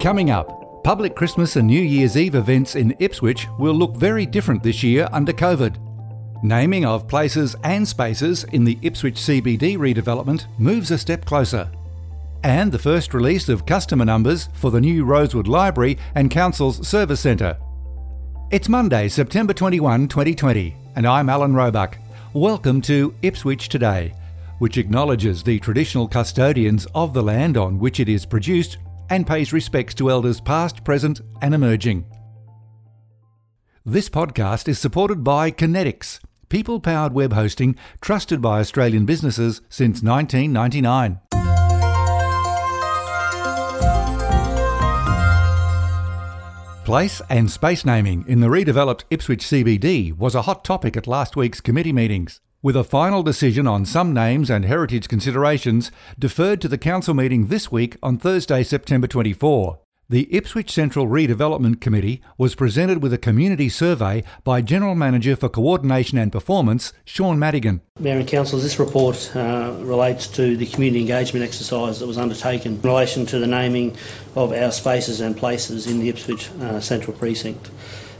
Coming up, public Christmas and New Year's Eve events in Ipswich will look very different this year under COVID. Naming of places and spaces in the Ipswich CBD redevelopment moves a step closer. And the first release of customer numbers for the new Rosewood Library and Council's Service Centre. It's Monday, September 21, 2020, and I'm Alan Roebuck. Welcome to Ipswich Today, which acknowledges the traditional custodians of the land on which it is produced and pays respects to elders past, present, and emerging. This podcast is supported by Conetix, people powered web hosting trusted by Australian businesses since 1999. Place and space naming in the redeveloped Ipswich CBD was a hot topic at last week's committee meetings with a final decision on some names and heritage considerations deferred to the council meeting this week on Thursday, September 24. The Ipswich Central Redevelopment Committee was presented with a community survey by General Manager for Coordination and Performance, Sean Madigan. Mayor and Councillors, this report uh, relates to the community engagement exercise that was undertaken in relation to the naming of our spaces and places in the Ipswich uh, Central Precinct.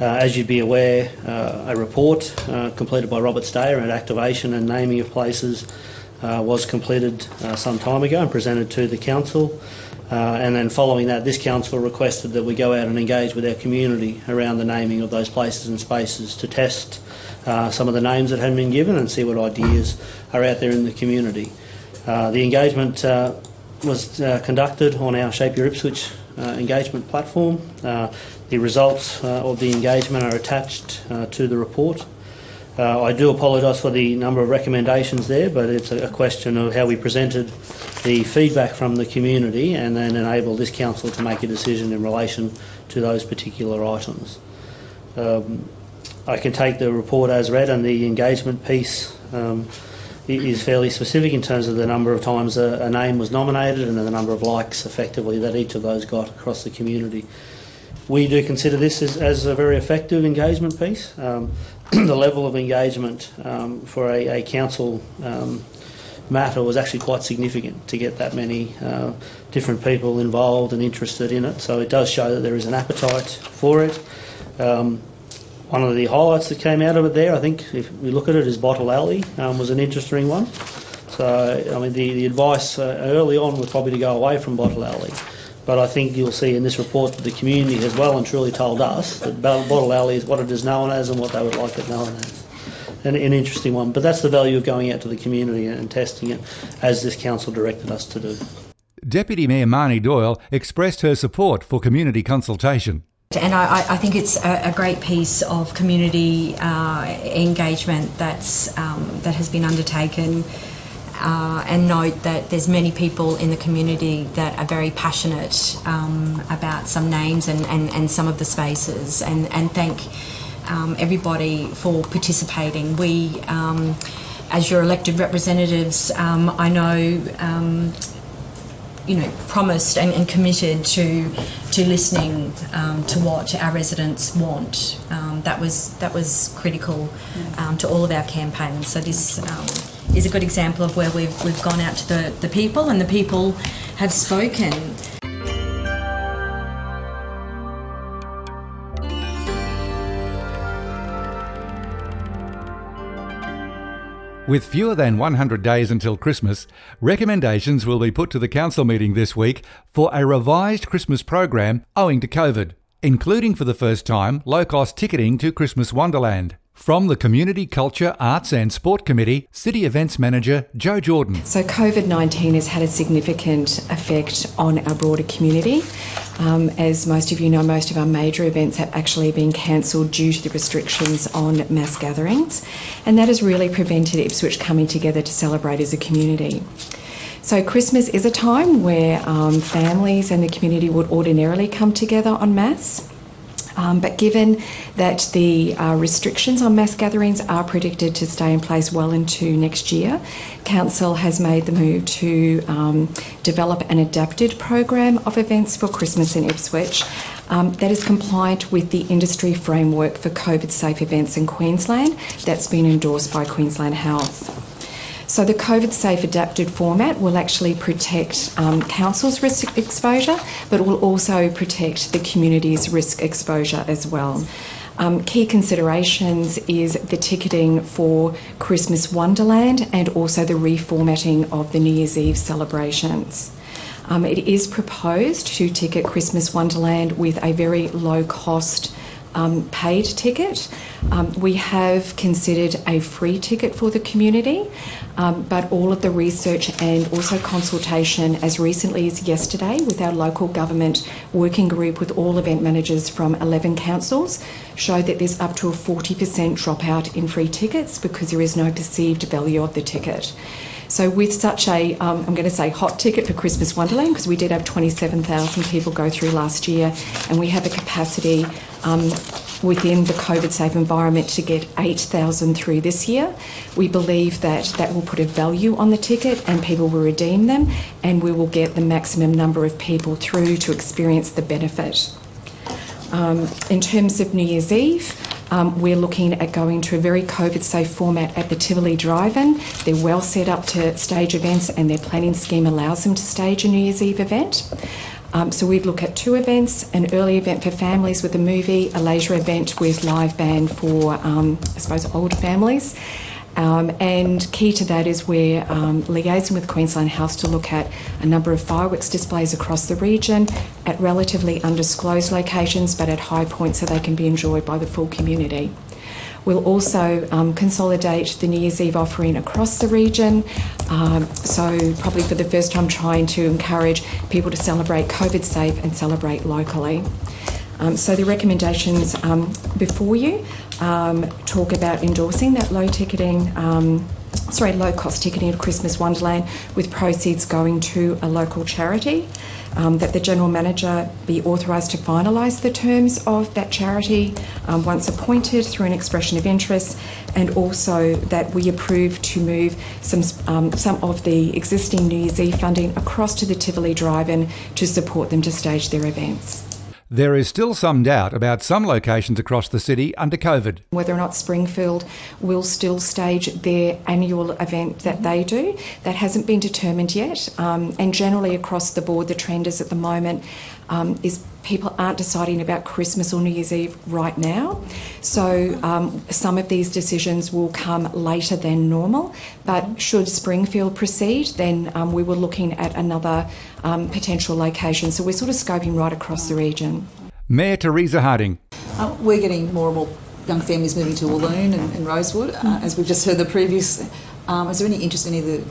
Uh, as you'd be aware, uh, a report uh, completed by Robert Stayer and activation and naming of places uh, was completed uh, some time ago and presented to the council. Uh, and then following that, this council requested that we go out and engage with our community around the naming of those places and spaces to test some of the names that had been given and see what ideas are out there in the community. the engagement was conducted on our Shape Your Ipswich engagement platform. The results uh, of the engagement are attached uh, to the report. Uh, I do apologise for the number of recommendations there, but it's a question of how we presented the feedback from the community and then enable this council to make a decision in relation to those particular items. Um, I can take the report as read, and the engagement piece um, is fairly specific in terms of the number of times a, a name was nominated and the number of likes effectively that each of those got across the community we do consider this as, as a very effective engagement piece. Um, the level of engagement um, for a, a council um, matter was actually quite significant to get that many uh, different people involved and interested in it. So it does show that there is an appetite for it. Um, one of the highlights that came out of it there, I think, if we look at it, is Bottle Alley um, was an interesting one. So, I mean, the, the advice uh, early on was probably to go away from Bottle Alley. But I think you'll see in this report that the community has well and truly told us that Bottle Alley is what it is known as and what they would like it known as. An, an interesting one. But that's the value of going out to the community and testing it as this council directed us to do. Deputy Mayor Marnie Doyle expressed her support for community consultation. And I, I, think it's a, great piece of community uh, engagement that's um, that has been undertaken uh, and note that there's many people in the community that are very passionate um, about some names and, and, and some of the spaces and, and thank um, everybody for participating. We, um, as your elected representatives, um, I know um, you know, promised and, and, committed to to listening um, to what our residents want. Um, that was that was critical um, to all of our campaigns. So this um, is a good example of where we've we've gone out to the, the people and the people have spoken. With fewer than 100 days until Christmas, recommendations will be put to the council meeting this week for a revised Christmas program owing to COVID, including for the first time low cost ticketing to Christmas Wonderland. From the Community Culture, Arts and Sport Committee, City Events Manager Joe Jordan. So, COVID 19 has had a significant effect on our broader community. Um, as most of you know, most of our major events have actually been cancelled due to the restrictions on mass gatherings, and that has really prevented Ipswich coming together to celebrate as a community. So, Christmas is a time where um, families and the community would ordinarily come together en masse. Um, but given that the uh, restrictions on mass gatherings are predicted to stay in place well into next year, Council has made the move to um, develop an adapted program of events for Christmas in Ipswich um, that is compliant with the industry framework for COVID safe events in Queensland that's been endorsed by Queensland Health. So the COVID safe adapted format will actually protect um, council's risk exposure, but will also protect the community's risk exposure as well. Um, key considerations is the ticketing for Christmas Wonderland and also the reformatting of the New Year's Eve celebrations. Um, it is proposed to ticket Christmas Wonderland with a very low cost um, paid ticket. Um, we have considered a free ticket for the community, um, but all of the research and also consultation as recently as yesterday with our local government working group with all event managers from 11 councils showed that there's up to a 40% dropout in free tickets because there is no perceived value of the ticket. So with such a, um, I'm going to say hot ticket for Christmas Wonderland, because we did have 27,000 people go through last year, and we have a capacity um, within the COVID safe environment to get 8,000 through this year. We believe that that will put a value on the ticket and people will redeem them, and we will get the maximum number of people through to experience the benefit. Um, in terms of New Year's Eve, um, we're looking at going to a very COVID safe format at the Tivoli Drive In. They're well set up to stage events, and their planning scheme allows them to stage a New Year's Eve event. Um, so we'd look at two events an early event for families with a movie, a leisure event with live band for, um, I suppose, older families. Um, and key to that is we're um, liaising with Queensland House to look at a number of fireworks displays across the region at relatively undisclosed locations but at high points so they can be enjoyed by the full community. We'll also um, consolidate the New Year's Eve offering across the region. Um, so, probably for the first time, trying to encourage people to celebrate COVID safe and celebrate locally. Um, so the recommendations um, before you um, talk about endorsing that low ticketing, um, sorry, low cost ticketing of Christmas Wonderland with proceeds going to a local charity. Um, that the General Manager be authorised to finalise the terms of that charity um, once appointed through an expression of interest, and also that we approve to move some some of the existing New Year's Eve funding across to the Tivoli Drive-In to support them to stage their events. There is still some doubt about some locations across the city under COVID. Whether or not Springfield will still stage their annual event that they do, that hasn't been determined yet. Um, and generally across the board, the trend is at the moment um, is people aren't deciding about Christmas or New Year's Eve right now. So um, some of these decisions will come later than normal. But should Springfield proceed, then um, we were looking at another um, potential location. So we're sort of scoping right across the region. Mayor Teresa Harding. Uh, we're getting more and more young families moving to Walloon and, and Rosewood, uh, as we've just heard the previous. Um, is there any interest in either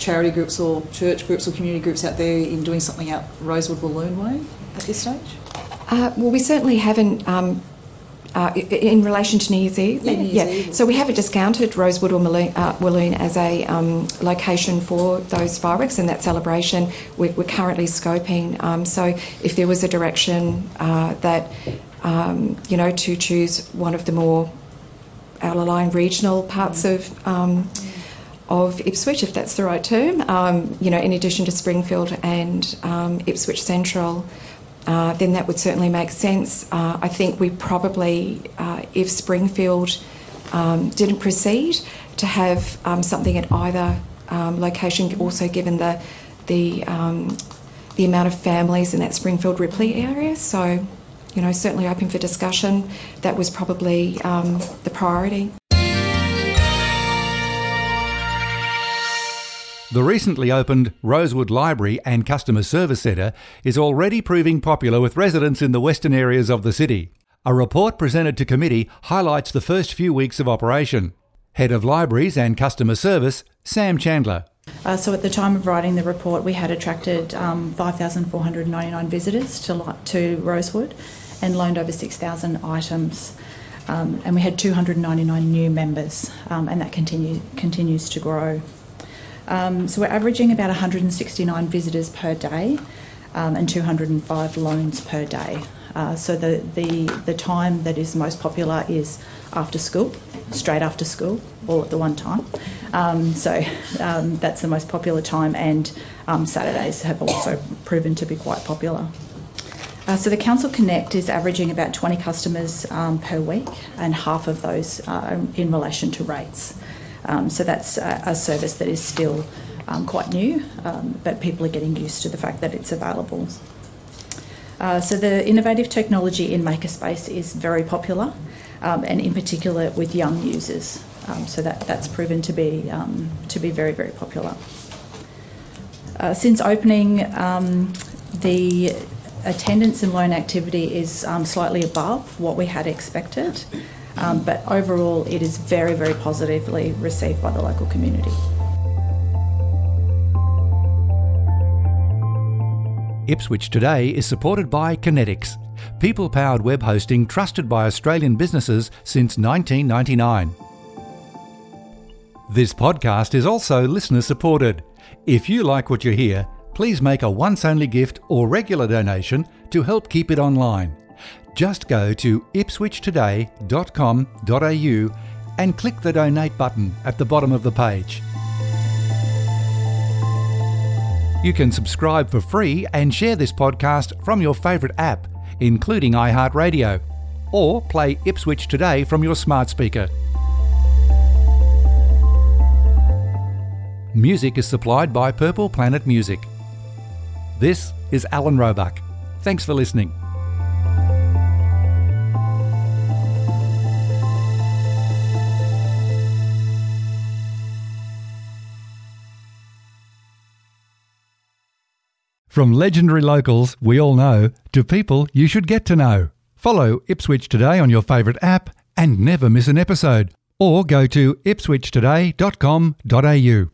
charity groups or church groups or community groups out there in doing something out Rosewood Walloon way at this stage? Uh, well, we certainly haven't. Um, uh, in relation to New Year's Eve, yeah, Year's yeah. Eve. so we haven't discounted Rosewood or Walloon, uh, Walloon as a um, location for those fireworks and that celebration. We're, we're currently scoping. Um, so if there was a direction uh, that um, you know to choose one of the more out-of-line regional parts of um, of Ipswich, if that's the right term, um, you know, in addition to Springfield and um, Ipswich Central, uh, then that would certainly make sense. Uh, I think we probably, uh, if Springfield um, didn't proceed, to have um, something at either um, location, also given the the um, the amount of families in that Springfield Ripley area. So, you know, certainly open for discussion. That was probably the priority. The recently opened Rosewood Library and Customer Service Centre is already proving popular with residents in the western areas of the city. A report presented to committee highlights the first few weeks of operation. Head of Libraries and Customer Service, Sam Chandler. Uh, so at the time of writing the report, we had attracted um, 5,499 visitors to, to Rosewood and loaned over 6,000 items. Um, and we had 299 new members, um, and that continue, continues to grow. Um, so we're averaging about 169 visitors per day um, and 205 loans per day. Uh, so the, the, the time that is most popular is after school, straight after school, all at the one time. Um, so um, that's the most popular time, and um, Saturdays have also proven to be quite popular. Uh, so the Council Connect is averaging about 20 customers um, per week, and half of those are in relation to rates. Um, so that's a, a, service that is still um, quite new, um, but people are getting used to the fact that it's available. Uh, so the innovative technology in Makerspace is very popular, um, and in particular with young users. Um, so that, that's proven to be um, to be very very popular. Uh, since opening, the attendance and loan activity is slightly above what we had expected. Um, but overall, it is very, very positively received by the local community. Ipswich Today is supported by Conetix, people powered web hosting trusted by Australian businesses since 1999. This podcast is also listener supported. If you like what you hear, please make a once only gift or regular donation to help keep it online just go to ipswichtoday.com.au and click the donate button at the bottom of the page. You can subscribe for free and share this podcast from your favourite app, including iHeartRadio, or play Ipswich Today from your smart speaker. Music is supplied by Purple Planet Music. This is Alan Roebuck. Thanks for listening. From legendary locals we all know to people you should get to know. Follow Ipswich Today on your favourite app and never miss an episode. Or go to ipswichtoday.com.au.